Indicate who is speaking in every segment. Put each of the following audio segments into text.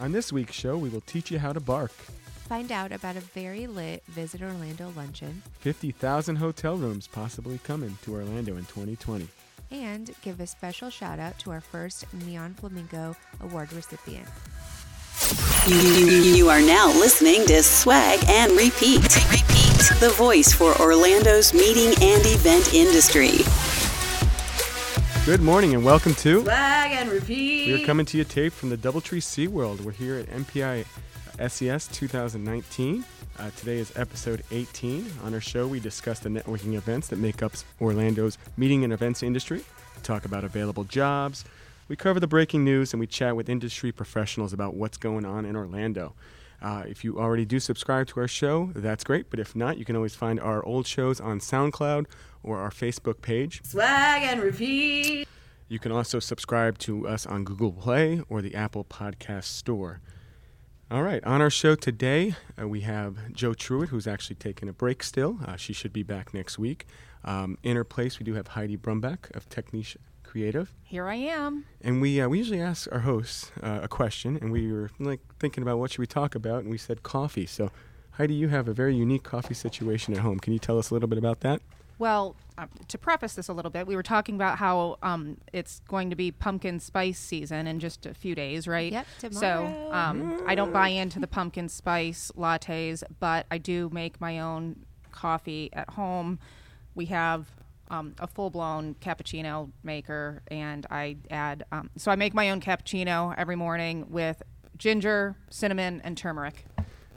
Speaker 1: On this week's show, we will teach you how to bark.
Speaker 2: Find out about a very lit Visit Orlando luncheon
Speaker 1: 50,000 hotel rooms possibly coming to Orlando in 2020.
Speaker 2: and give a special shout out to our first Neon Flamingo Award recipient.
Speaker 3: You, you are now listening to Swag and Repeat. Repeat. The voice for Orlando's meeting and event industry.
Speaker 1: Good morning and welcome to.
Speaker 4: Swag and repeat.
Speaker 1: We are coming to you taped from the Doubletree SeaWorld. We're here at MPI SES 2019. Uh, today is episode 18. On our show, we discuss the networking events that make up Orlando's meeting and events industry. We talk about available jobs. We cover the breaking news and we chat with industry professionals about what's going on in Orlando. Uh, if you already do subscribe to our show, that's great. But if not, you can always find our old shows on SoundCloud or our Facebook page.
Speaker 4: Swag and repeat.
Speaker 1: You can also subscribe to us on Google Play or the Apple Podcast Store. All right, on our show today, uh, we have Joe Truitt, who's actually taking a break still. Uh, she should be back next week. Um, in her place, we do have Heidi Brumbeck of Techniche Creative.
Speaker 5: Here I am.
Speaker 1: And we, uh, we usually ask our hosts uh, a question, and we were like thinking about what should we talk about, and we said coffee. So, Heidi, you have a very unique coffee situation at home. Can you tell us a little bit about that?
Speaker 5: Well, uh, to preface this a little bit, we were talking about how um, it's going to be pumpkin spice season in just a few days, right?
Speaker 2: Yep,
Speaker 5: So
Speaker 2: tomorrow.
Speaker 5: um, I don't buy into the pumpkin spice lattes, but I do make my own coffee at home. We have um, a full blown cappuccino maker, and I add, um, so I make my own cappuccino every morning with ginger, cinnamon, and turmeric.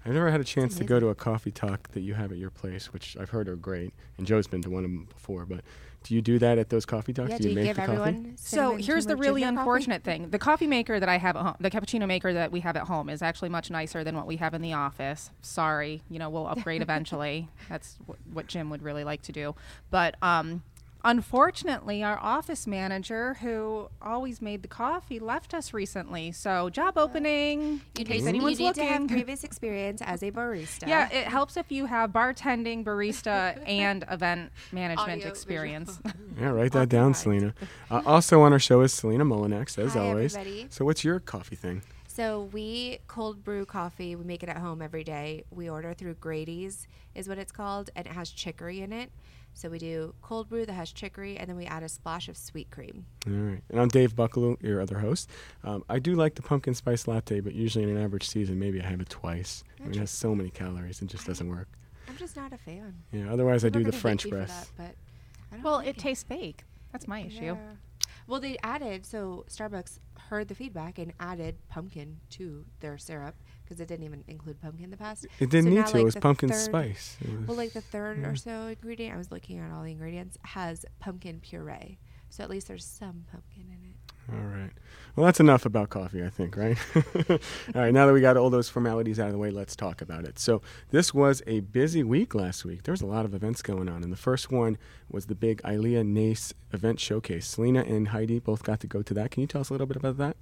Speaker 1: I've never had a chance to go to a coffee talk that you have at your place, which I've heard are great. And Joe's been to one of them before. But do you do that at those coffee talks?
Speaker 2: Yeah,
Speaker 1: do
Speaker 2: do
Speaker 1: you,
Speaker 2: you
Speaker 1: make
Speaker 2: give
Speaker 1: the coffee?
Speaker 2: everyone
Speaker 5: So here's the really
Speaker 2: ginger coffee?
Speaker 5: unfortunate thing: the coffee maker that I have at home, the cappuccino maker that we have at home, is actually much nicer than what we have in the office. Sorry, you know we'll upgrade eventually. That's what, what Jim would really like to do, but um, unfortunately, our office manager, who always made the coffee, left us recently. So job opening, in case
Speaker 2: need-
Speaker 5: anyone's
Speaker 2: you need to have
Speaker 5: looking.
Speaker 2: previous experience as a barista.
Speaker 5: Yeah, it helps if you have bartending, barista, and event management
Speaker 2: Audio,
Speaker 5: experience.
Speaker 1: Yeah, write that down, Selena. Uh, also on our show is Selena Molinex, as
Speaker 2: Hi,
Speaker 1: always.
Speaker 2: everybody.
Speaker 1: So what's your coffee thing?
Speaker 2: So we cold brew coffee. We make it at home every day. We order through Grady's, is what it's called, and it has chicory in it. So we do cold brew that has chicory, and then we add a splash of sweet cream.
Speaker 1: All right. And I'm Dave Bucklew, your other host. Um, I do like the pumpkin spice latte, but usually in an average season, maybe I have it twice. I mean, it has so many calories, it just doesn't work.
Speaker 2: I'm just not a fan.
Speaker 1: Yeah. Otherwise, I
Speaker 2: People
Speaker 1: do the French press.
Speaker 2: that, but
Speaker 5: well,
Speaker 2: like
Speaker 5: it tastes fake. That's my issue.
Speaker 2: Well, they added so Starbucks heard the feedback and added pumpkin to their syrup because it didn't even include pumpkin in the past.
Speaker 1: It didn't
Speaker 2: So
Speaker 1: need
Speaker 2: now,
Speaker 1: to.
Speaker 2: like,
Speaker 1: it was pumpkin
Speaker 2: third-
Speaker 1: spice. Was,
Speaker 2: Well, like the third
Speaker 1: yeah.
Speaker 2: or mm. so ingredient, I was looking at all the ingredients, has pumpkin puree. So at least there's some pumpkin in it.
Speaker 1: All right. Well, that's enough about coffee, I think, right? all right. Now that we got all those formalities out of the way, let's talk about it. So, this was a busy week last week. There was a lot of events going on. And the first one was the big ILEA NACE event showcase. Selena and Heidi both got to go to that. Can you tell us a little bit about that?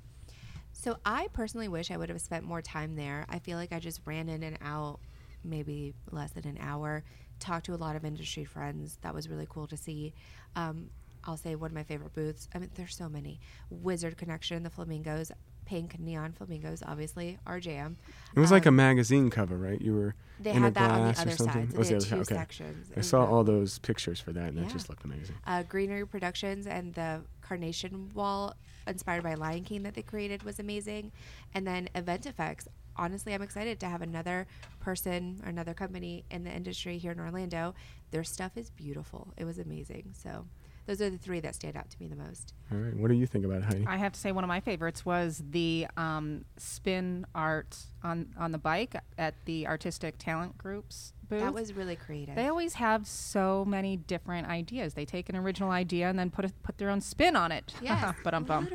Speaker 2: So I personally wish I would have spent more time there. I feel like I just ran in and out maybe less than an hour, talked to a lot of industry friends. That was really cool to see. Um, I'll say one of my favorite booths. I mean, there's so many. Wizard Connection, the Flamingos, Pink Neon Flamingos, obviously, our jam.
Speaker 1: It was like a
Speaker 2: Um,
Speaker 1: magazine cover, right? You were
Speaker 2: They
Speaker 1: in a
Speaker 2: had that on
Speaker 1: glass
Speaker 2: the
Speaker 1: or
Speaker 2: other
Speaker 1: something.
Speaker 2: side. So they
Speaker 1: the
Speaker 2: had
Speaker 1: other side? Okay.
Speaker 2: sections.
Speaker 1: I saw
Speaker 2: the-
Speaker 1: all those pictures for that, and that just looked amazing.
Speaker 2: uh, Greenery Productions and the Carnation Wall, inspired by Lion King, that they created was amazing. And then Event Effects. Honestly, I'm excited to have another person or another company in the industry here in Orlando. Their stuff is beautiful. It was amazing. So those are the three that stand out to me the most.
Speaker 1: All right. What do you think about it, Heidi?
Speaker 5: I have to say one of my favorites was the um, spin art on on the bike at the artistic talent groups booth.
Speaker 2: That was really creative.
Speaker 5: they always have so many different ideas. They take an original idea and then put a, put their own spin on it.
Speaker 2: Yes.
Speaker 5: but I'm bummed.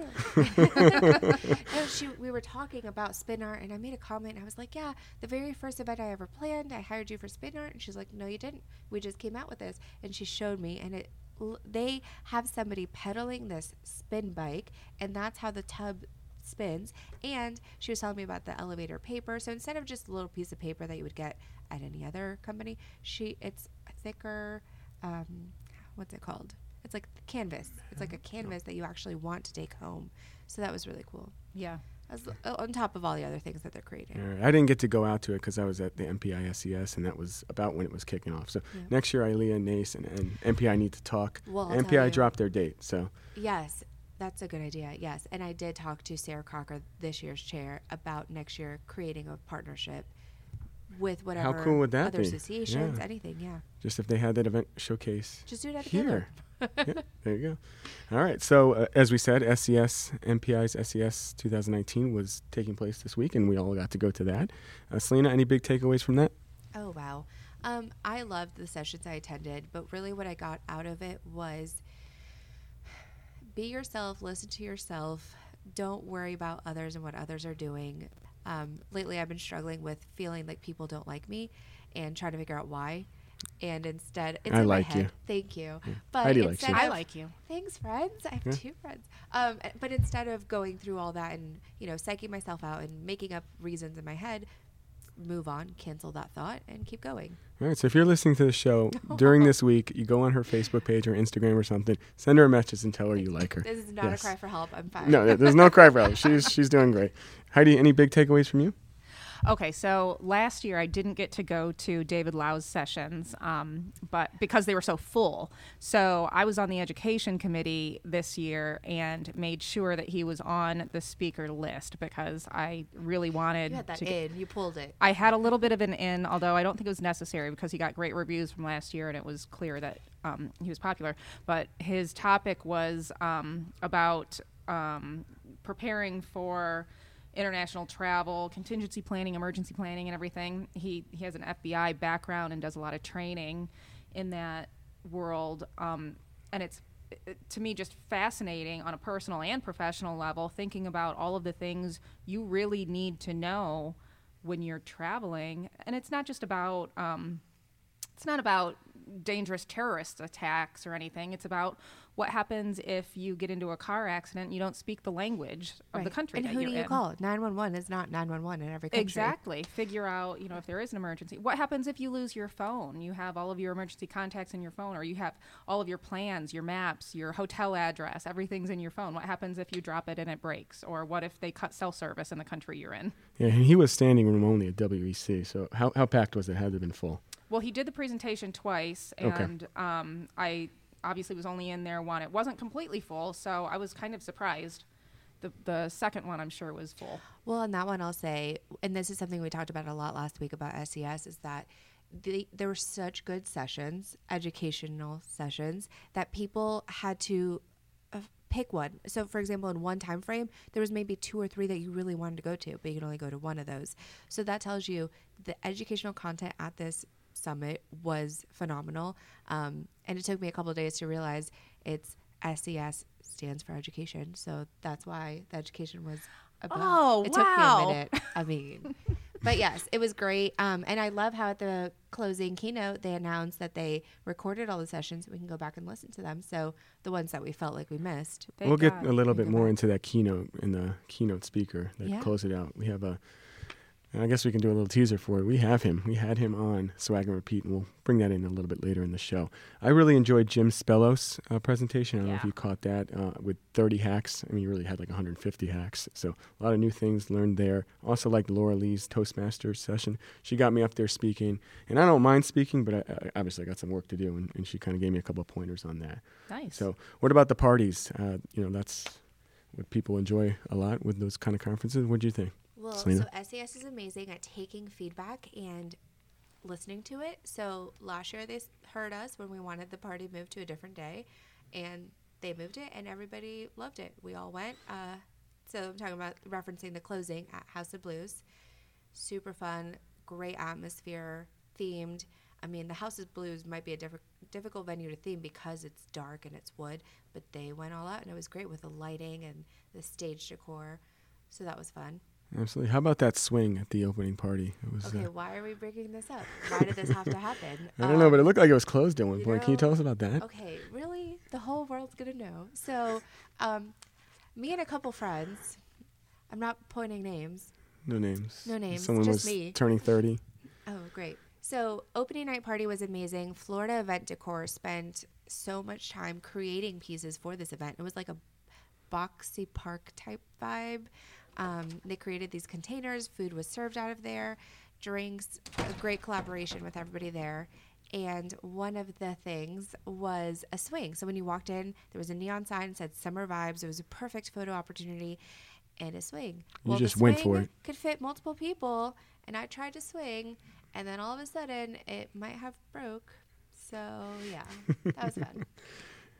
Speaker 2: she, we were talking about spin art, and I made a comment. And I was like, "Yeah, the very first event I ever planned, I hired you for spin art." And she's like, "No, you didn't. We just came out with this." And she showed me, and it l- they have somebody pedaling this spin bike, and that's how the tub spins. And she was telling me about the elevator paper. So instead of just a little piece of paper that you would get at any other company, she it's a thicker. Um, what's it called? It's like canvas. It's like a canvas that you actually want to take home. So that was really cool.
Speaker 5: Yeah.
Speaker 2: as, uh, on top of all the other things that they're creating.
Speaker 1: All right. I didn't get to go out to it because I was at the MPI SES, and that was about when it was kicking off. So
Speaker 2: Yeah.
Speaker 1: next year, ILEA, NACE, and, and MPI need to talk.
Speaker 2: Well, I'll
Speaker 1: MPI dropped their date, so
Speaker 2: Yes, that's a good idea. Yes, and I did talk to Sarah Crocker, this year's chair, about next year creating a partnership with whatever How
Speaker 1: cool would that
Speaker 2: other
Speaker 1: be?
Speaker 2: associations,
Speaker 1: Yeah.
Speaker 2: anything. Yeah,
Speaker 1: just if they had that event showcase
Speaker 2: just do that
Speaker 1: here. yeah, there you go. All right. So uh, as we said, SES MPI's SES 2019 was taking place this week, and we all got to go to that. Uh, Selena, any big takeaways from that?
Speaker 2: Oh wow. Um, I loved the sessions I attended, but really what I got out of it was be yourself, listen to yourself, don't worry about others and what others are doing. Um, lately, I've been struggling with feeling like people don't like me and trying to figure out why. And instead, it's
Speaker 1: I
Speaker 2: in
Speaker 1: like
Speaker 2: my
Speaker 1: you.
Speaker 2: head. Thank you. But
Speaker 1: Heidi likes
Speaker 2: instead
Speaker 1: you.
Speaker 5: I like you.
Speaker 2: Thanks, friends. I have
Speaker 1: Yeah.
Speaker 2: two friends. Um, but instead of going through all that and you know psyching myself out and making up reasons in my head, move on, cancel that thought, and keep going.
Speaker 1: All right. So if you're listening to the show during this week, you go on her Facebook page or Instagram or something, send her a message and tell her you like her.
Speaker 2: This is not
Speaker 1: Yes.
Speaker 2: a cry for help. I'm fine.
Speaker 1: No, there's no cry for help. She's she's doing great. Heidi, any big takeaways from you?
Speaker 5: Okay, so last year I didn't get to go to David Lau's sessions, um, but because they were so full, so I was on the education committee this year and made sure that he was on the speaker list because I really wanted
Speaker 2: you had that
Speaker 5: to. get-
Speaker 2: in. You pulled it.
Speaker 5: I had a little bit of an in, although I don't think it was necessary because he got great reviews from last year and it was clear that um, he was popular. But his topic was um, about um, preparing for international travel, contingency planning, emergency planning, and everything. He he has an FBI background and does a lot of training in that world, um, and it's to me just fascinating on a personal and professional level thinking about all of the things you really need to know when you're traveling. And it's not just about um, it's not about dangerous terrorist attacks or anything. It's about what happens if you get into a car accident and you don't speak the language of the country
Speaker 2: And
Speaker 5: that
Speaker 2: who
Speaker 5: you're
Speaker 2: do you
Speaker 5: in.
Speaker 2: call? 911 is not 911 in every country.
Speaker 5: Exactly. Figure out, you know, if there is an emergency. What happens if you lose your phone? You have all of your emergency contacts in your phone, or you have all of your plans, your maps, your hotel address, everything's in your phone. What happens if you drop it and it breaks? Or what if they cut cell service in the country you're in?
Speaker 1: Yeah, and he was standing room only at WEC. So how, how packed was it? Had it been full?
Speaker 5: Well, he did the presentation twice,
Speaker 1: Okay.
Speaker 5: and um, I obviously was only in there one. It wasn't completely full, so I was kind of surprised. The, the second one, I'm sure, was full.
Speaker 2: Well, on that one, I'll say, and this is something we talked about a lot last week about SES, is that the, there were such good sessions, educational sessions, that people had to uh, pick one. So, for example, in one time frame, there was maybe two or three that you really wanted to go to, but you could only go to one of those. So that tells you the educational content at this summit was phenomenal. Um, and it took me a couple of days to realize it's SES stands for education. So that's why the education was about.
Speaker 5: Oh,
Speaker 2: it took me
Speaker 5: wow.
Speaker 2: a minute. I mean, but yes, it was great. Um, and I love how at the closing keynote they announced that they recorded all the sessions. We can go back and listen to them. So the ones that we felt like we missed.
Speaker 5: Thank
Speaker 1: we'll get a little bit more
Speaker 2: back.
Speaker 1: into that keynote in the keynote speaker that
Speaker 2: Yeah.
Speaker 1: close it out. We have a, and I guess we can do a little teaser for it. We have him. We had him on Swag and Repeat, and we'll bring that in a little bit later in the show. I really enjoyed Jim Spellos' uh, presentation. I don't know if you caught that uh, with 30 hacks. I mean, he really had like 150 hacks. So a lot of new things learned there. Also, like Laura Lee's Toastmasters session. She got me up there speaking, and I don't mind speaking, but I, I, obviously I got some work to do, and, and she kind of gave me a couple of pointers on that.
Speaker 5: Nice.
Speaker 1: So, what about the parties? Uh, you know, that's what people enjoy a lot with those kind of conferences. What do you think?
Speaker 2: Well,
Speaker 1: Selena?
Speaker 2: so SES is amazing at taking feedback and listening to it. So last year they heard us when we wanted the party moved to a different day, and they moved it, and everybody loved it. We all went. Uh, so I'm talking about referencing the closing at House of Blues. Super fun, great atmosphere, themed. I mean, the House of Blues might be a diff- difficult venue to theme because it's dark and it's wood, but they went all out, and it was great with the lighting and the stage decor. So that was fun.
Speaker 1: Absolutely. How about that swing at the opening party? It was.
Speaker 2: Okay,
Speaker 1: uh,
Speaker 2: why are we bringing this up? Why did this have to happen?
Speaker 1: I don't know, but it
Speaker 2: Um,
Speaker 1: looked like it was closed at one point. Can you tell us about that?
Speaker 2: Okay, really? The whole world's gonna know. So, um, me and a couple friends. I'm not pointing names.
Speaker 1: No names.
Speaker 2: No names,
Speaker 1: Someone
Speaker 2: just
Speaker 1: was
Speaker 2: me.
Speaker 1: turning 30.
Speaker 2: Oh, great. So, opening night party was amazing. Florida Event Decor spent so much time creating pieces for this event. It was like a boxy park type vibe. Um, they created these containers. Food was served out of there, drinks. A great collaboration with everybody there. And one of the things was a swing. So when you walked in, there was a neon sign that said "Summer Vibes." It was a perfect photo opportunity, and a swing.
Speaker 1: You
Speaker 2: the
Speaker 1: just went for it.
Speaker 2: Could fit multiple people, and I tried to swing, and then all of a sudden it might have broke. So yeah, that was fun.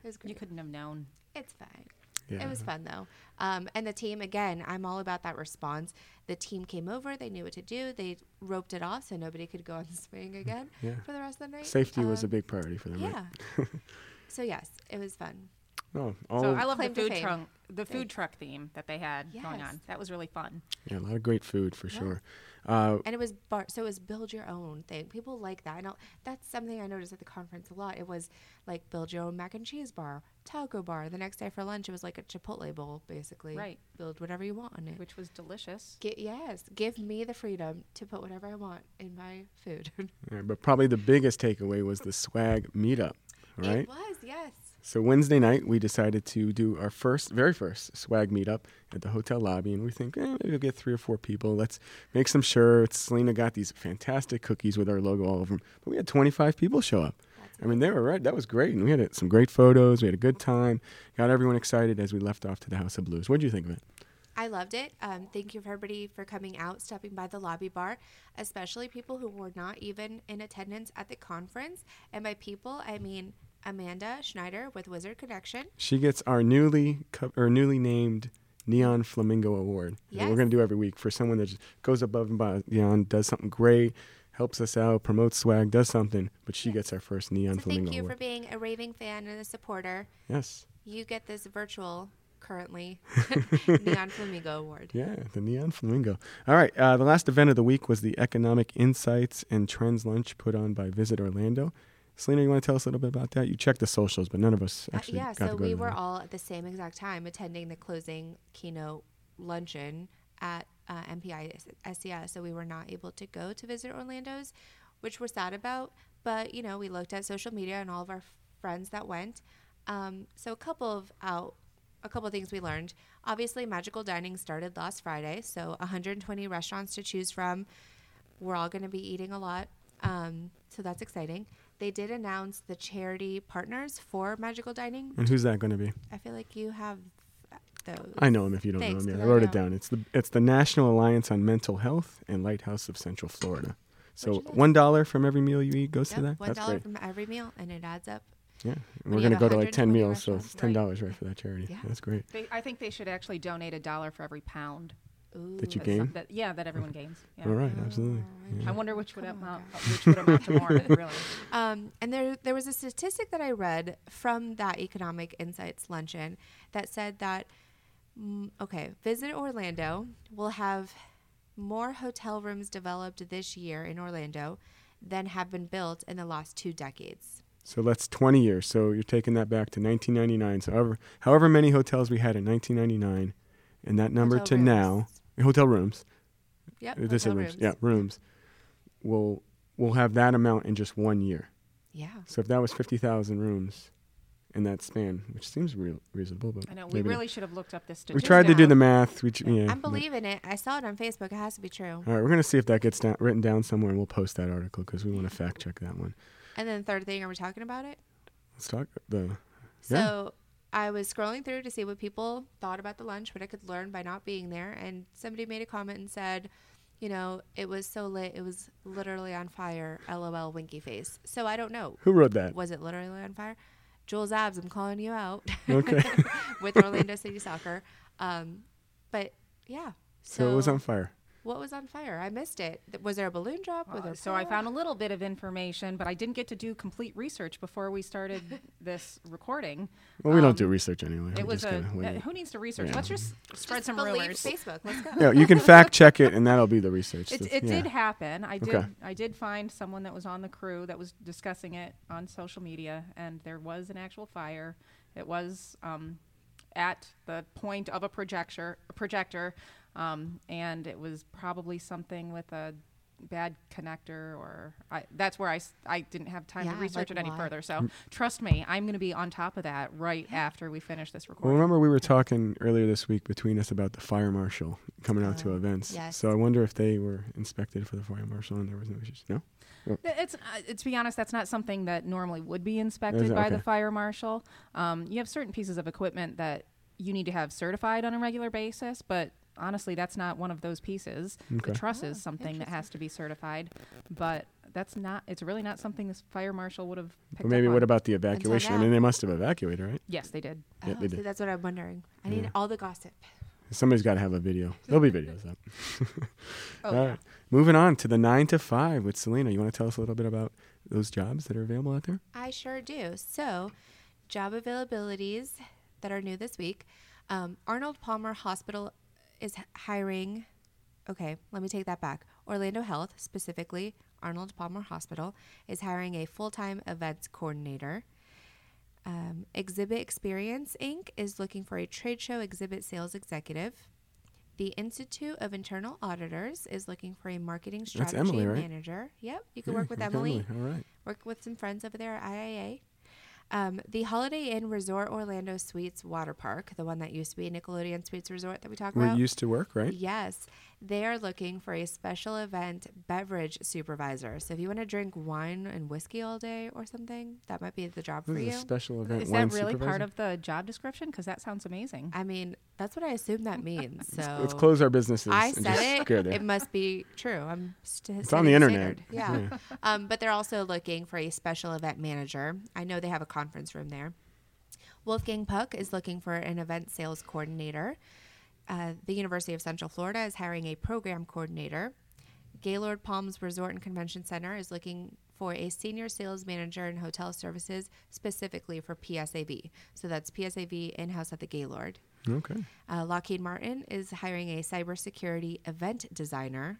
Speaker 2: It was great.
Speaker 5: You couldn't have known.
Speaker 2: It's fine.
Speaker 1: Yeah.
Speaker 2: It was fun though. Um, and the team, again, I'm all about that response. The team came over, they knew what to do, they roped it off so nobody could go on the swing again
Speaker 1: Yeah.
Speaker 2: for the rest of the night.
Speaker 1: Safety was a
Speaker 2: Um,
Speaker 1: big priority for them. right?
Speaker 2: Yeah. so, yes, it was fun.
Speaker 1: Oh, all
Speaker 5: So I love the food
Speaker 2: fame.
Speaker 5: truck, the food truck theme that they had going on. That was really fun.
Speaker 1: yeah, a lot of great food for
Speaker 2: Yeah.
Speaker 1: sure. Uh,
Speaker 2: And it was bar, so it was build your own thing. People like that. I know that's something I noticed at the conference a lot. It was like build your own mac and cheese bar, taco bar. The next day for lunch, it was like a Chipotle bowl, basically.
Speaker 5: Right.
Speaker 2: Build whatever you want on it.
Speaker 5: which was delicious.
Speaker 2: Gi- yes, give me the freedom to put whatever I want in my food.
Speaker 1: yeah, but probably the biggest takeaway was the swag meetup, right?
Speaker 2: It was, yes.
Speaker 1: So Wednesday night, we decided to do our first, very first swag meetup at the hotel lobby, and we think eh, maybe we'll get three or four people. Let's make some shirts. Selena got these fantastic cookies with our logo all over them, but we had 25 people show up. I mean, they were right. That was great, and we had uh, some great photos. We had a good time. Got everyone excited as we left off to the House of Blues. What did you think of it?
Speaker 2: I loved it. Um, thank you for everybody for coming out, stopping by the lobby bar, especially people who were not even in attendance at the conference. And by people, I mean Amanda Schneider with Wizard Connection.
Speaker 1: She gets our newly co- or newly named Neon Flamingo Award that we're going to do every week for someone that just goes above and beyond, does something great, helps us out, promotes swag, does something. But she gets our first Neon
Speaker 2: So
Speaker 1: Flamingo
Speaker 2: thank you for being a raving fan and a supporter.
Speaker 1: yes.
Speaker 2: You get this virtual, currently, Neon Flamingo Award.
Speaker 1: Yeah, the Neon Flamingo. All right. Uh, the last event of the week was the Economic Insights and Trends Lunch put on by Visit Orlando. Selena, you want to tell us a little bit about that? You checked the socials, but none of us
Speaker 2: Uh,
Speaker 1: actually
Speaker 2: yeah,
Speaker 1: got
Speaker 2: so we were all at the same exact time attending the closing keynote luncheon at uh, MPI SES. So we were not able to go to visit Orlando's, which we're sad about. But you know, we looked at social media and all of our friends that went. Um, so a couple of out, a couple of things we learned. Obviously, magical dining started last Friday, so 120 restaurants to choose from. We're all going to be eating a lot, um, so that's exciting. They did announce the charity partners for magical dining.
Speaker 1: And who's that going to be?
Speaker 2: I feel like you have those.
Speaker 1: I know him if you don't
Speaker 2: Thanks,
Speaker 1: know him.
Speaker 2: 'cause
Speaker 1: Yeah, I
Speaker 2: I
Speaker 1: wrote it down. It's the it's the National Alliance on Mental Health and Lighthouse of Central Florida. So
Speaker 2: Which is nice.
Speaker 1: one dollar from every meal you eat goes to
Speaker 2: Yep,
Speaker 1: that.
Speaker 2: one
Speaker 1: That's
Speaker 2: dollar
Speaker 1: great.
Speaker 2: from every meal, and it adds up.
Speaker 1: Yeah, and we're gonna go to like ten meals, so it's ten dollars right for that charity.
Speaker 2: Yeah.
Speaker 1: That's great.
Speaker 5: They, I think they should actually donate a dollar for every pound.
Speaker 2: Ooh,
Speaker 1: That you
Speaker 5: That's
Speaker 1: gain?
Speaker 5: that- yeah, that everyone gains. Yeah.
Speaker 1: All right, absolutely.
Speaker 2: Oh,
Speaker 1: Yeah.
Speaker 5: I wonder which would
Speaker 2: Come on,
Speaker 5: amount, which would amount to more, really.
Speaker 2: Um, and there, there was a statistic that I read from that Economic Insights luncheon that said that, mm, okay, Visit Orlando will have more hotel rooms developed this year in Orlando than have been built in the last two decades.
Speaker 1: So that's 20 years. So you're taking that back to 1999. So however, however many hotels we had in 1999, and that number
Speaker 2: Hotel
Speaker 1: to now,
Speaker 2: rooms.
Speaker 1: Hotel rooms, Yeah.
Speaker 2: hotel
Speaker 1: rooms,
Speaker 2: rooms.
Speaker 1: yeah, rooms, We'll we'll have that amount in just one year.
Speaker 2: Yeah.
Speaker 1: So if that was 50,000 rooms in that span, which seems real, reasonable, but
Speaker 5: I know. We
Speaker 1: maybe not.
Speaker 5: really should have looked up this
Speaker 1: we tried to do the math. We, ch- yeah,
Speaker 2: I'm believing it. I saw it on Facebook. It has to be true.
Speaker 1: All right, we're gonna see if that gets down, written down somewhere, and we'll post that article because we want to fact check that one.
Speaker 2: And then third thing, are we talking about it?
Speaker 1: Let's talk the.
Speaker 2: So
Speaker 1: Yeah.
Speaker 2: I was scrolling through to see what people thought about the lunch, what I could learn by not being there, and somebody made a comment and said, you know, it was so lit, it was literally on fire. LOL, winky face. So I don't know.
Speaker 1: Who wrote that?
Speaker 2: Was it literally on fire? Jules Abs, I'm calling you out.
Speaker 1: Okay.
Speaker 2: with Orlando City Soccer. Um, but yeah.
Speaker 1: So it was on fire.
Speaker 2: What was on fire? I missed it. Was there a balloon drop? Was
Speaker 5: Uh,
Speaker 2: there
Speaker 5: so I found a little bit of information, but I didn't get to do complete research before we started this recording.
Speaker 1: Well, we don't
Speaker 5: Um,
Speaker 1: do research anyway.
Speaker 5: It
Speaker 1: We're
Speaker 5: was a.
Speaker 1: gonna wing
Speaker 5: uh, who needs to research?
Speaker 1: Yeah.
Speaker 5: Let's just spread
Speaker 2: Just
Speaker 5: some rumors.
Speaker 2: Facebook. Let's go.
Speaker 1: Yeah, you can fact check it, and that'll be the research.
Speaker 5: It,
Speaker 1: stuff.
Speaker 5: it
Speaker 1: yeah.
Speaker 5: did happen. I did.
Speaker 1: Okay.
Speaker 5: I did find someone that was on the crew that was discussing it on social media, and there was an actual fire. It was um, at the point of a projector, a projector, um, and it was probably something with a bad connector or I, that's where I, I didn't have time
Speaker 2: Yeah,
Speaker 5: to research
Speaker 2: like
Speaker 5: it any
Speaker 2: why?
Speaker 5: further. So trust me, I'm going to be on top of that right after we finish this recording.
Speaker 1: Well, remember we were talking earlier this week between us about the fire marshal coming out to
Speaker 2: Oh,
Speaker 1: events.
Speaker 2: yes.
Speaker 1: So I wonder if they were inspected for the fire marshal and there was no issues. No.
Speaker 5: It's, uh, to be honest, that's not something that normally would be inspected
Speaker 1: it?
Speaker 5: by the fire marshal. Um, you have certain pieces of equipment that you need to have certified on a regular basis, but honestly, that's not one of those pieces.
Speaker 1: Okay.
Speaker 5: The truss is
Speaker 2: Oh,
Speaker 5: something that has to be certified, but that's not. It's really not something this fire marshal would have picked
Speaker 1: But maybe
Speaker 5: up
Speaker 1: what
Speaker 5: on.
Speaker 1: about the evacuation? I mean, they must have evacuated, right?
Speaker 5: Yes, they did.
Speaker 1: Yeah,
Speaker 2: oh,
Speaker 1: they
Speaker 2: see,
Speaker 1: did.
Speaker 2: that's what I'm wondering. I need all the gossip.
Speaker 1: Somebody's got to have a video. There'll be videos up.
Speaker 5: Oh,
Speaker 1: All
Speaker 5: yeah.
Speaker 1: right. Moving on to the nine to five with Selena. You want to tell us a little bit about those jobs that are available out there?
Speaker 2: I sure do. So, job availabilities that are new this week. Um, Arnold Palmer Hospital is hiring. Okay, let me take that back. Orlando Health, specifically Arnold Palmer Hospital, is hiring a full time events coordinator. Um, Exhibit Experience Inc. is looking for a trade show exhibit sales executive. The Institute of Internal Auditors is looking for a marketing strategy
Speaker 1: Emily, right?
Speaker 2: manager. Yep, you can
Speaker 1: Yeah,
Speaker 2: work with
Speaker 1: okay,
Speaker 2: Emily
Speaker 1: All right.
Speaker 2: work with some friends over there at IIA. Um, the Holiday Inn Resort Orlando Suites Water Park, the one that used to be Nickelodeon Suites Resort that we talked
Speaker 1: Where
Speaker 2: about.
Speaker 1: you used to work, right?
Speaker 2: Yes, they are looking for a special event beverage supervisor. So if you want to drink wine and whiskey all day or something, that might be the job for
Speaker 1: This is
Speaker 2: you.
Speaker 1: a special event.
Speaker 5: Is
Speaker 1: wine
Speaker 5: that really part of the job description? Because that sounds amazing.
Speaker 2: I mean, that's what I assume that means. So
Speaker 1: Let's close our businesses.
Speaker 2: I
Speaker 1: and
Speaker 2: said
Speaker 1: just
Speaker 2: it. It must be true. I'm st-
Speaker 1: It's on the internet.
Speaker 2: standard. Yeah. um, but they're also looking for a special event manager. I know they have a conference room there. Wolfgang Puck is looking for an event sales coordinator. Uh, the University of Central Florida is hiring a program coordinator. Gaylord Palms Resort and Convention Center is looking for a senior sales manager in hotel services specifically for PSAV. So that's PSAV in house at the Gaylord.
Speaker 1: Okay.
Speaker 2: Uh, Lockheed Martin is hiring a cybersecurity event designer.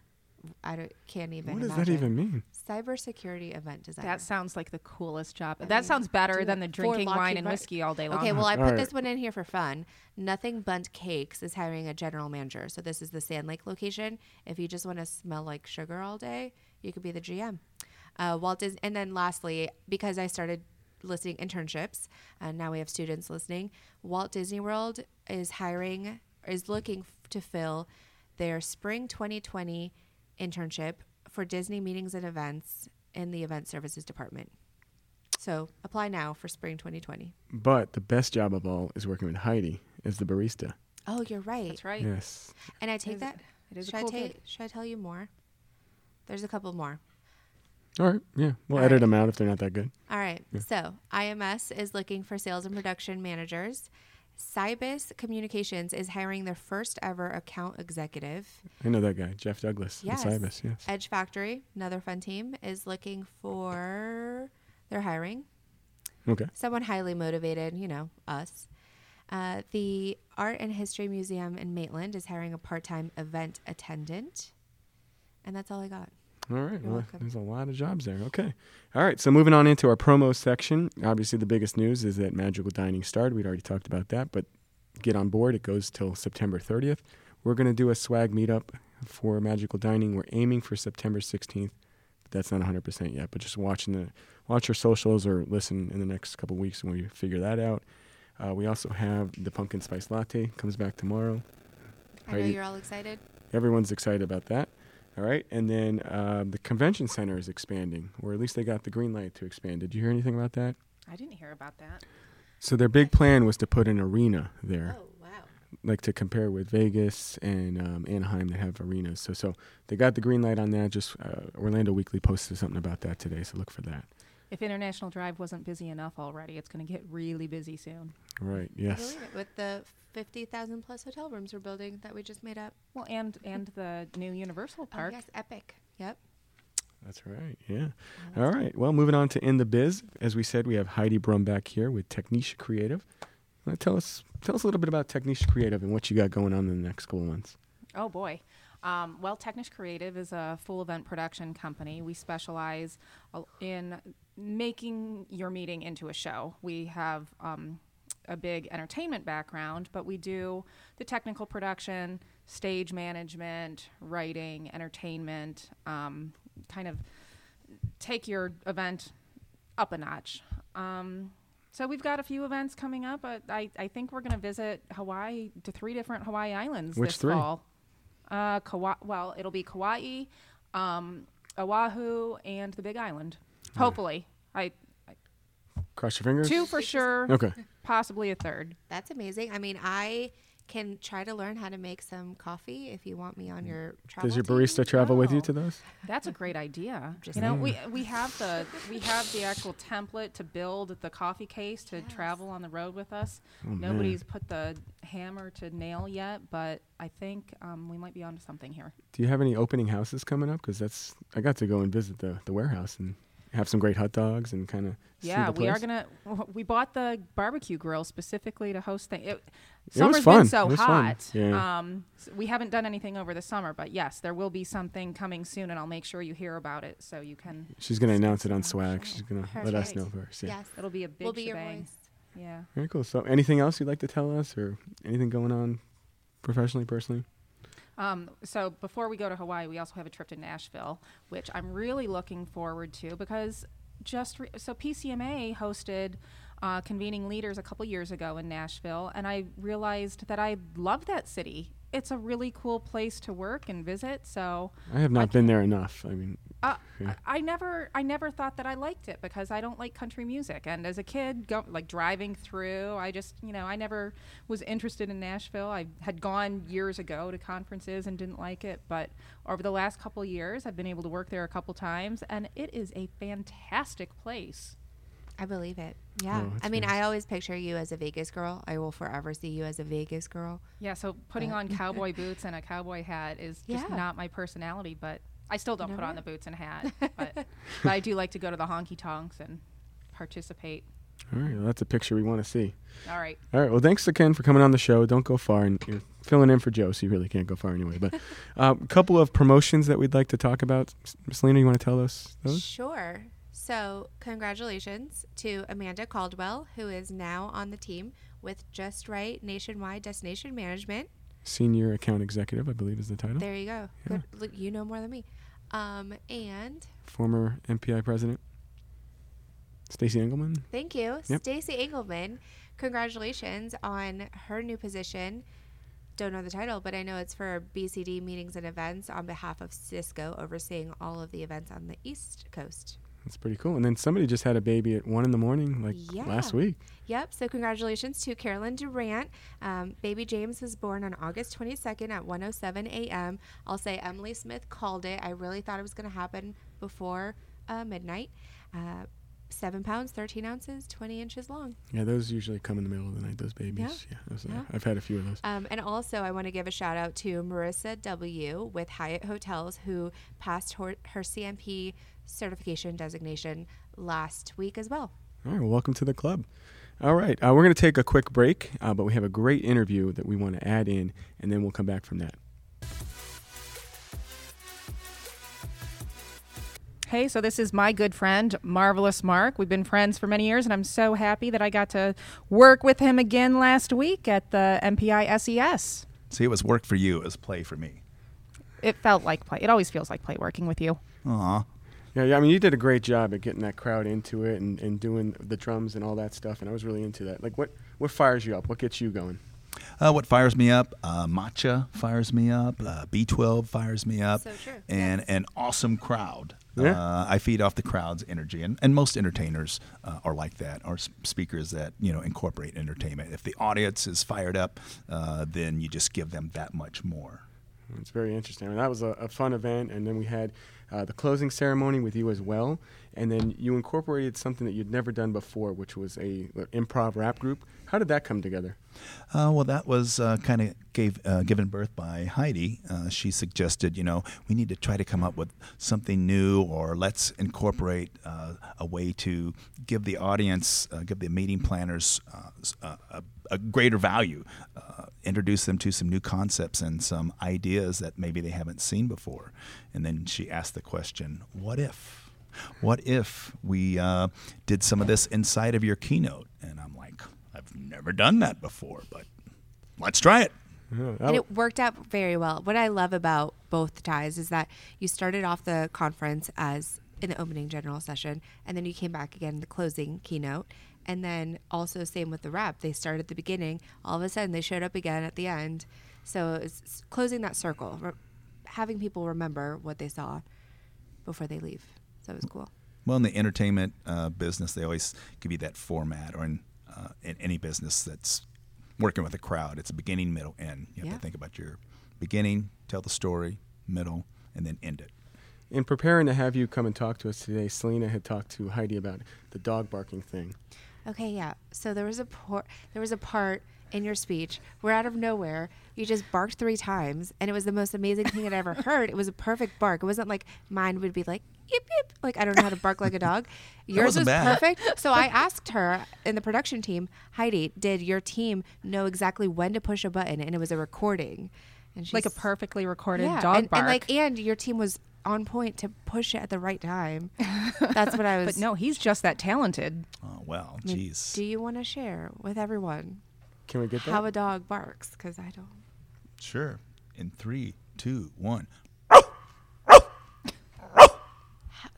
Speaker 2: I don't, can't even.
Speaker 1: What does
Speaker 2: imagine.
Speaker 1: that even mean?
Speaker 2: Cybersecurity event designer.
Speaker 5: That sounds like the coolest job.
Speaker 2: I
Speaker 5: that
Speaker 2: mean,
Speaker 5: sounds better than the drinking wine and
Speaker 2: Martin.
Speaker 5: whiskey all day long.
Speaker 2: Okay, well, I
Speaker 1: All
Speaker 2: put
Speaker 1: right.
Speaker 2: this one in here for fun. Nothing Bundt Cakes is hiring a general manager. So this is the Sand Lake location. If you just want to smell like sugar all day, you could be the GM. Uh, Walt Disney, and then lastly, because I started listing internships, and now we have students listening. Walt Disney World is hiring, is looking f- to fill their spring 2020 internship for Disney meetings and events in the event services department. So apply now for spring 2020.
Speaker 1: But the best job of all is working with Heidi as the barista.
Speaker 2: Oh, you're right.
Speaker 5: That's right.
Speaker 1: Yes.
Speaker 2: And I take
Speaker 5: is-
Speaker 2: that.
Speaker 5: it is a
Speaker 2: should
Speaker 5: cool
Speaker 2: I tell,
Speaker 5: gig.
Speaker 2: Should I tell you more? There's a couple more.
Speaker 1: All right. Yeah. We'll
Speaker 2: All
Speaker 1: edit
Speaker 2: right.
Speaker 1: them out if they're not that good.
Speaker 2: All right. So IMS is looking for sales and production managers. Cybus Communications is hiring their first ever account executive.
Speaker 1: I know that guy, Jeff Douglas.
Speaker 2: Yes.
Speaker 1: Ibis, yes.
Speaker 2: Edge Factory, another fun team, is looking for. They're hiring
Speaker 1: Okay.
Speaker 2: someone highly motivated, you know, us. Uh, the Art and History Museum in Maitland is hiring a part time event attendant. And that's all I got.
Speaker 1: All right. Well, there's a lot of jobs there. Okay. All right. So moving on into our promo section. Obviously, the biggest news is that Magical Dining started. We'd already talked about that, but get on board. It goes till September 30th. We're going to do a swag meetup for Magical Dining. We're aiming for September 16th. That's not 100% yet. But just watching the watch our socials or listen in the next couple weeks when we figure that out. Uh, we also have the pumpkin spice latte comes back tomorrow.
Speaker 2: I know
Speaker 1: Heidi-
Speaker 2: you're all excited.
Speaker 1: Everyone's excited about that. All right. And then um, the convention center is expanding, or at least they got the green light to expand. Did you hear anything about that?
Speaker 5: I didn't hear about that.
Speaker 1: So their big plan was to put an arena there,
Speaker 2: Oh, wow.
Speaker 1: like to compare with Vegas and um, Anaheim that have arenas. So so they got the green light on that. Just uh, Orlando Weekly posted something about that today, so look for that.
Speaker 5: If International Drive wasn't busy enough already, it's going to get really busy soon.
Speaker 1: Right. Yes.
Speaker 2: with the 50,000 plus hotel rooms we're building that we just made up.
Speaker 5: Well, and and the new Universal Park.
Speaker 2: Oh, yes, epic. Yep.
Speaker 1: That's right. Yeah. All right. Well, moving on to in the biz. As we said, we have Heidi Brum back here with Techniche Creative. Tell us tell us a little bit about Techniche Creative and what you got going on in the next couple of months.
Speaker 5: Oh boy. Um, well, Techniche Creative is a full event production company. We specialize uh, in making your meeting into a show. We have um, a big entertainment background, but we do the technical production, stage management, writing, entertainment, um, kind of take your event up a notch. Um, so we've got a few events coming up. But I, I think we're going to visit Hawaii to three different Hawaii islands
Speaker 1: Which
Speaker 5: this
Speaker 1: three?
Speaker 5: fall. Uh, Kauai, well, it'll be Kauai, um, Oahu, and the Big Island. Hopefully, I
Speaker 1: Cross your fingers.
Speaker 5: two for sure.
Speaker 1: Okay.
Speaker 5: Possibly a third.
Speaker 2: That's amazing. I mean, I can try to learn how to make some coffee if you want me on your travel
Speaker 1: Does your
Speaker 2: team.
Speaker 1: barista travel with you
Speaker 5: Oh.
Speaker 1: to those?
Speaker 5: That's a great idea.
Speaker 2: Just
Speaker 5: you know, we we have the we have the actual template to build the coffee case to travel on the road with us.
Speaker 1: Oh, man.
Speaker 5: Nobody's put the hammer to nail yet, but I think um, we might be onto something here.
Speaker 1: Do you have any opening houses coming up? Because that's I got to go and visit the the warehouse and have some great hot dogs and kind of
Speaker 5: Yeah,
Speaker 1: the
Speaker 5: we are gonna. We bought the barbecue grill specifically to host things. It,
Speaker 1: It was
Speaker 5: summer's
Speaker 1: fun.
Speaker 5: been so
Speaker 1: It was fun.
Speaker 5: hot.
Speaker 1: Yeah.
Speaker 5: Um, s- we haven't done anything over the summer, but yes, there will be something coming soon, and I'll make sure you hear about it so you can.
Speaker 1: She's gonna announce it on
Speaker 5: some on the
Speaker 1: swag.
Speaker 5: show.
Speaker 1: She's gonna let us know first. Yeah.
Speaker 2: Yes.
Speaker 5: It'll be a big
Speaker 2: we'll be your voice.
Speaker 5: Yeah.
Speaker 1: Very cool. So, anything else you'd like to tell us, or anything going on professionally, personally?
Speaker 5: Um, so before we go to Hawaii, we also have a trip to Nashville, which I'm really looking forward to because just re- so PCMA hosted uh, convening leaders a couple years ago in Nashville, and I realized that I love that city. It's a really cool place to work and visit. So
Speaker 1: I have not been there enough. I mean,
Speaker 5: uh,
Speaker 1: Yeah.
Speaker 5: I I never, I never thought that I liked it because I don't like country music. And as a kid, go, like driving through, I just, you know, I never was interested in Nashville. I had gone years ago to conferences and didn't like it. But over the last couple years, I've been able to work there a couple times, and it is a fantastic place.
Speaker 2: I believe it. Yeah.
Speaker 1: Oh,
Speaker 2: I mean,
Speaker 1: nice.
Speaker 2: I always picture you as a Vegas girl. I will forever see you as a Vegas girl.
Speaker 5: Yeah, so putting
Speaker 2: But-
Speaker 5: on cowboy boots and a cowboy hat is just
Speaker 2: Yeah.
Speaker 5: not my personality, but I still don't put on the boots and hat. But, but I do like to go to the honky tonks and participate.
Speaker 1: all right, well, that's a picture we want to see.
Speaker 5: All right.
Speaker 1: All right. Well, thanks to Ken for coming on the show. Don't go far, and you're filling in for Joe, so you really can't go far anyway. But a um, couple of promotions that we'd like to talk about. S- Miss you want to tell us those?
Speaker 2: Sure. So, congratulations to Amanda Caldwell, who is now on the team with Just Right Nationwide Destination Management.
Speaker 1: Senior account executive, I believe, is the title.
Speaker 2: There you go. Good. Look, you know more than me. Um, and
Speaker 1: Former MPI president, Stacy Engelman.
Speaker 2: thank you,
Speaker 1: Yep.
Speaker 2: Stacy Engelman. Congratulations on her new position. Don't know the title, but I know it's for BCD meetings and events on behalf of Cisco, overseeing all of the events on the East Coast.
Speaker 1: That's pretty cool. And then somebody just had a baby at one in the morning, like last week.
Speaker 2: Yep. So congratulations to Carolyn Durant. Um, baby James was born on August 22nd at 1:07 a.m. I'll say Emily Smith called it. I really thought it was going to happen before uh, midnight. Uh, seven pounds, 13 ounces, 20 inches long.
Speaker 1: Yeah, those usually come in the middle of the night. Those babies. Yeah, those are-
Speaker 2: Yeah.
Speaker 1: I've had a few of those.
Speaker 2: Um, and also, I want to give a shout out to Marissa W. with Hyatt Hotels, who passed her, her CMP certification designation last week as well.
Speaker 1: All right, well, welcome to the club. All right, uh, we're going to take a quick break, uh, but we have a great interview that we want to add in, and then we'll come back from that.
Speaker 5: Hey, so this is my good friend, Marvelous Mark. We've been friends for many years, and I'm so happy that I got to work with him again last week at the MPI SES.
Speaker 6: See, it was work for you. It was play for me.
Speaker 5: It felt like play. It always feels like play working with you.
Speaker 6: Aw.
Speaker 1: Yeah, yeah, I mean, you did a great job at getting that crowd into it and, and doing the drums and all that stuff, and I was really into that. Like, what, what fires you up? What gets you going?
Speaker 6: Uh, what fires me up? Uh, matcha fires me up. Uh, B12 fires me up.
Speaker 2: So true.
Speaker 6: And
Speaker 2: Yes.
Speaker 6: an awesome crowd.
Speaker 1: Yeah.
Speaker 6: Uh, I feed off the crowd's energy, and, and most entertainers uh, are like that, or speakers that you know incorporate entertainment. If the audience is fired up, uh, then you just give them that much more.
Speaker 1: It's very interesting. I mean, that was a, a fun event, and then we had uh, the closing ceremony with you as well, and then you incorporated something that you'd never done before, which was a uh, improv rap group. How did that come together?
Speaker 6: Uh, well, that was uh, kind of gave uh, given birth by Heidi. Uh, she suggested, you know, we need to try to come up with something new, or let's incorporate a way to give the audience, give the meeting planners a, a greater value, uh, introduce them to some new concepts and some ideas that maybe they haven't seen before. And then she asked the question, "What if?" What if we uh, did some of this inside of your keynote? And I'm like, I've never done that before, but let's try it.
Speaker 2: And it worked out very well. What I love about both ties is that you started off the conference as in the opening general session, and then you came back again in the closing keynote. And then also same with the rep. They started at the beginning. All of a sudden, they showed up again at the end. So it's s- closing that circle, re- having people remember what they saw before they leave. So it was cool.
Speaker 6: Well, in the entertainment uh, business, they always give you that format, or in, uh, in any business that's working with a crowd, it's a beginning, middle, end. You have
Speaker 2: Yeah.
Speaker 6: to think about your beginning, tell the story, middle, and then end it.
Speaker 1: in preparing to have you come and talk to us today, Selena had talked to Heidi about the dog barking thing.
Speaker 2: Okay, yeah. So there was a por- there was a part in your speech where out of nowhere you just barked three times, and it was the most amazing thing I'd ever heard. It was a perfect bark. It wasn't like mine would be like yip yip, like I don't know how to bark like a dog. Yours was
Speaker 6: bad.
Speaker 2: perfect. So I asked her in the production team, Heidi, did your team know exactly when to push a button? And it was a recording. And she's
Speaker 5: like a perfectly recorded
Speaker 2: yeah,
Speaker 5: dog
Speaker 2: and,
Speaker 5: bark.
Speaker 2: and like and your team was on point to push it at the right time. That's what I was.
Speaker 5: but no, he's just that talented.
Speaker 6: Oh, well,
Speaker 2: I mean,
Speaker 6: jeez.
Speaker 2: Do you want to share with everyone
Speaker 1: Can we get that?
Speaker 2: how a dog barks? Because I don't.
Speaker 6: Sure. In three, two, one.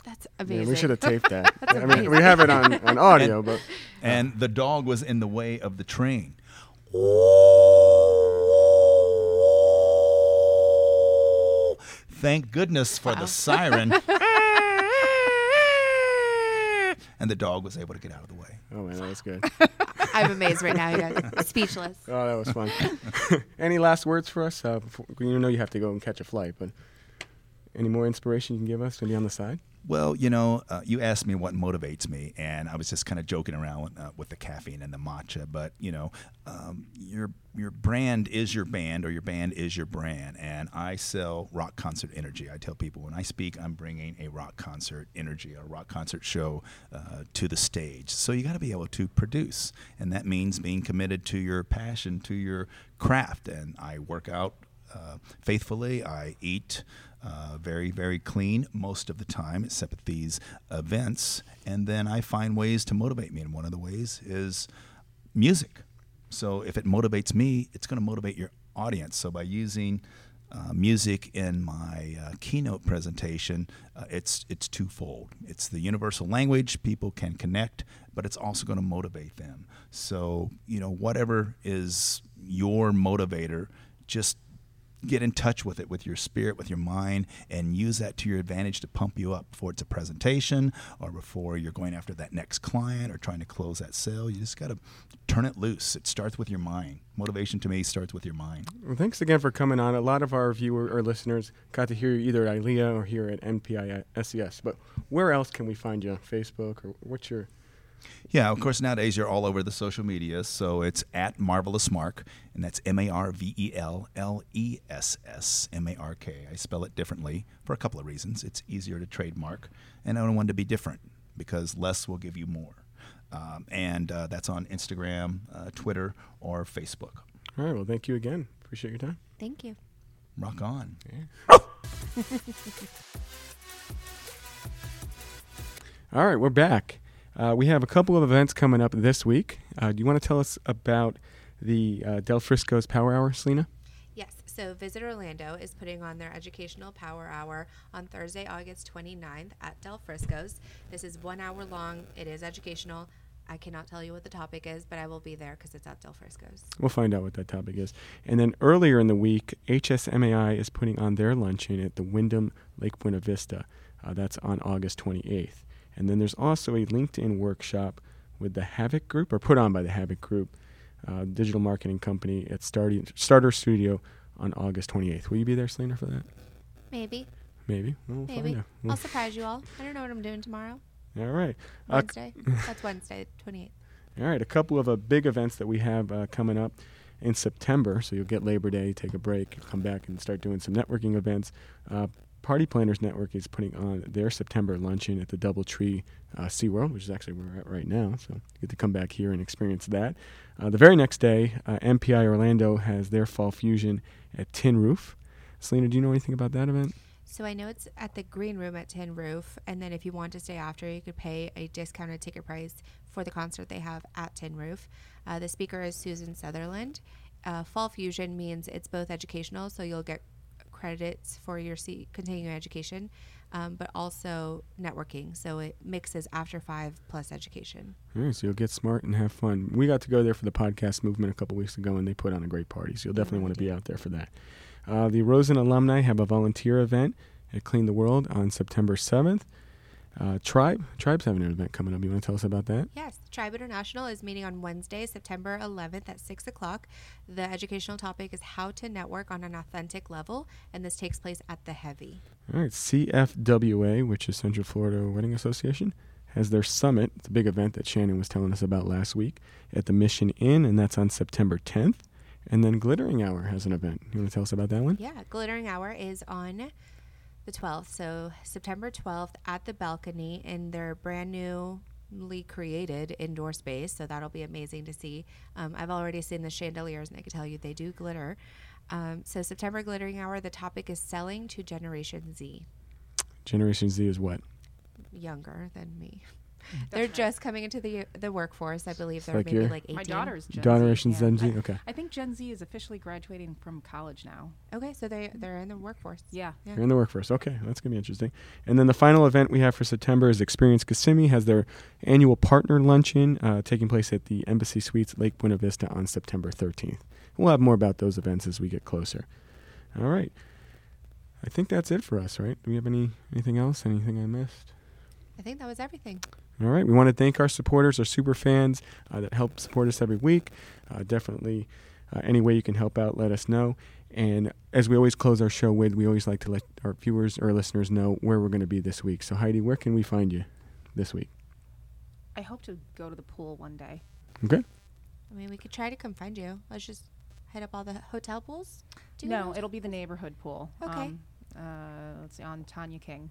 Speaker 2: That's
Speaker 1: yeah,
Speaker 2: amazing.
Speaker 1: we should have taped that. I mean, we have it on, on audio, but
Speaker 6: And the dog was in the way of the train. Thank goodness for the siren. and the dog was able to get out of the way.
Speaker 1: oh man, that was good.
Speaker 2: I'm amazed right now, you guys. Speechless.
Speaker 1: Oh, that was fun. any last words for us? Uh, before, you know you have to go and catch a flight, but any more inspiration you can give us? Maybe on the side.
Speaker 6: Well, you know, uh, you asked me what motivates me, and I was just kind of joking around with, uh, with the caffeine and the matcha. But you know, um, your your brand is your band, or your band is your brand. And I sell rock concert energy. I tell people when I speak, I'm bringing a rock concert energy, a rock concert show uh, to the stage. So you got to be able to produce, and that means being committed to your passion, to your craft. And I work out uh, faithfully. I eat uh, very, very clean most of the time, except at these events. And then I find ways to motivate me. And one of the ways is music. So if it motivates me, it's going to motivate your audience. So by using uh, music in my uh, keynote presentation, uh, it's it's twofold. It's the universal language people can connect, but it's also going to motivate them. So you know whatever is your motivator, just get in touch with it with your spirit with your mind and use that to your advantage to pump you up before it's a presentation or before you're going after that next client or trying to close that sale you just got to turn it loose it starts with your mind motivation to me starts with your mind
Speaker 1: Well, thanks again for coming on. A lot of our viewers or listeners got to hear you either at ILEA or here at MPI SES. But where else can we find you on Facebook or what's your?
Speaker 6: Yeah of course nowadays you're all over the social media so it's at marvelous mark and that's M A R V E L L E S S M A R K. I spell it differently for a couple of reasons it's easier to trademark and i don't want to be different because less will give you more um, and uh, that's on instagram uh, twitter or facebook
Speaker 1: All right. Well, thank you again. Appreciate your time.
Speaker 2: Thank you.
Speaker 6: rock on
Speaker 1: All right, we're back. Uh, we have a couple of events coming up this week. Uh, do you want to tell us about the uh, Del Frisco's Power Hour, Selena?
Speaker 2: Yes. So Visit Orlando is putting on their educational power hour on Thursday, August 29th at Del Frisco's. This is one hour long. It is educational. I cannot tell you what the topic is, but I will be there because it's at Del Frisco's.
Speaker 1: We'll find out what that topic is. And then earlier in the week, HSMAI is putting on their luncheon at the Wyndham Lake Buena Vista. Uh, that's on August 28th. And then there's also a LinkedIn workshop with the Havoc Group, or put on by the Havoc Group, uh, digital marketing company at Starty, Starter Studio on August 28th. Will you be there, Selena, for that?
Speaker 2: Maybe.
Speaker 1: Maybe. We'll
Speaker 2: Maybe.
Speaker 1: We'll-
Speaker 2: I'll surprise you all. I don't know what I'm doing tomorrow.
Speaker 1: all right. Uh,
Speaker 2: Wednesday. That's Wednesday, 28th.
Speaker 1: All right, a couple of uh, big events that we have uh, coming up in September. So you'll get Labor Day, take a break, come back and start doing some networking events. Party Planners Network is putting on their September luncheon at the Doubletree uh, SeaWorld, which is actually where we're at right now. So you get to come back here and experience that. Uh, the very next day, uh, MPI Orlando has their Fall Fusion at Tin Roof. Selena, do you know anything about that event?
Speaker 2: So I know it's at the Green Room at Tin Roof, and then if you want to stay after, you could pay a discounted ticket price for the concert they have at Tin Roof. Uh, the speaker is Susan Sutherland, uh, Fall Fusion means it's both educational, so you'll get credits for your C- continuing education, um, but also networking. So it mixes after five plus education.
Speaker 1: All right, so you'll get smart and have fun. We got to go there for the podcast movement a couple weeks ago, and they put on a great party. So you'll definitely want to be out there for that. Uh, the Rosen alumni have a volunteer event at Clean the World on September 7th. Uh, Tribe, Tribe's having an event coming up. You want to tell us about that?
Speaker 2: Yes, Tribe International is meeting on Wednesday, September 11th at 6 o'clock. The educational topic is how to network on an authentic level, and this takes place at the Heavy.
Speaker 1: All right, CFWA, which is Central Florida Wedding Association, has their summit. It's a big event that Shannon was telling us about last week at the Mission Inn, and that's on September 10th. And then Glittering Hour has an event. You want to tell us about that one?
Speaker 2: Yeah, Glittering Hour is on the 12th, so September 12th at the balcony in their brand newly created indoor space. So that'll be amazing to see. Um, I've already seen the chandeliers, and I can tell you they do glitter. Um, so September Glittering Hour, the topic is selling to Generation Z,
Speaker 1: Generation Z is what?
Speaker 2: younger than me. They're just coming into the the workforce. I believe they're
Speaker 1: like
Speaker 2: maybe like 18.
Speaker 5: My daughter's Gen
Speaker 1: Generation
Speaker 5: Z. yeah.
Speaker 1: Gen Z?
Speaker 5: I-
Speaker 1: Okay.
Speaker 5: I think Gen Z is officially graduating from college now.
Speaker 2: Okay, so they they're in the workforce.
Speaker 5: Yeah.
Speaker 2: Yeah.
Speaker 1: You're in the workforce. Okay, that's gonna be interesting. And then the final event we have for September is Experience Kissimmee has their annual partner luncheon uh, taking place at the Embassy Suites Lake Buena Vista on September 13th. We'll have more about those events as we get closer. All right. I think that's it for us, right? Do we have any anything else? Anything I missed?
Speaker 2: I think that was everything.
Speaker 1: All right. We want to thank our supporters, our super fans uh, that help support us every week. Uh, definitely, uh, any way you can help out, let us know. And as we always close our show with, we always like to let our viewers or listeners know where we're going to be this week. So, Heidi, where can we find you this week?
Speaker 5: I hope to go to the pool one day.
Speaker 1: Okay.
Speaker 2: I mean, we could try to come find you. Let's just hit up all the hotel pools. Do you
Speaker 5: no,
Speaker 2: know?
Speaker 5: it'll be the neighborhood pool.
Speaker 2: Okay.
Speaker 5: Um, uh, let's see, on Tanya King.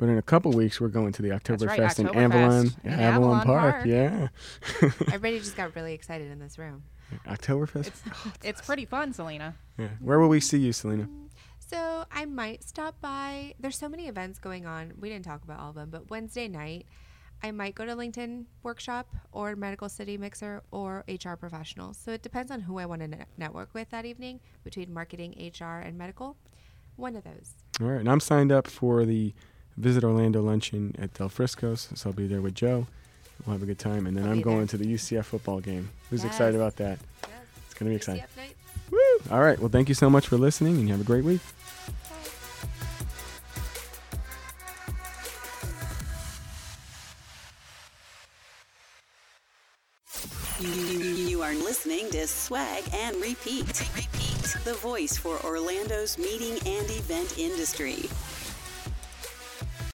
Speaker 1: But in a couple weeks, we're going to the Oktoberfest
Speaker 5: right,
Speaker 1: in Avalon,
Speaker 5: in
Speaker 1: Avalon,
Speaker 5: Avalon
Speaker 1: Park.
Speaker 5: Park.
Speaker 1: Yeah.
Speaker 2: Everybody just got really excited in this room.
Speaker 1: Oktoberfest.
Speaker 5: It's oh, it's pretty fun, Selena.
Speaker 1: yeah. Where will we see you, Selena?
Speaker 2: So I might stop by. There's so many events going on. We didn't talk about all of them, but Wednesday night, I might go to LinkedIn workshop or Medical City Mixer or HR professionals. So it depends on who I want to net- network with that evening between marketing, HR, and medical. One of those.
Speaker 1: All right, and I'm signed up for the Visit Orlando luncheon at Del Frisco's, so I'll be there with Joe. We'll have a good time, and then
Speaker 2: I'll
Speaker 1: I'm going
Speaker 2: there.
Speaker 1: to the UCF football game. Who's
Speaker 2: Yes.
Speaker 1: excited about that?
Speaker 2: Yes.
Speaker 1: It's going to be exciting.
Speaker 2: UCF night.
Speaker 1: Woo! All right, well, thank you so much for listening, and you have a great week.
Speaker 3: You are listening to Swag and Repeat. Repeat. The voice for Orlando's meeting and event industry.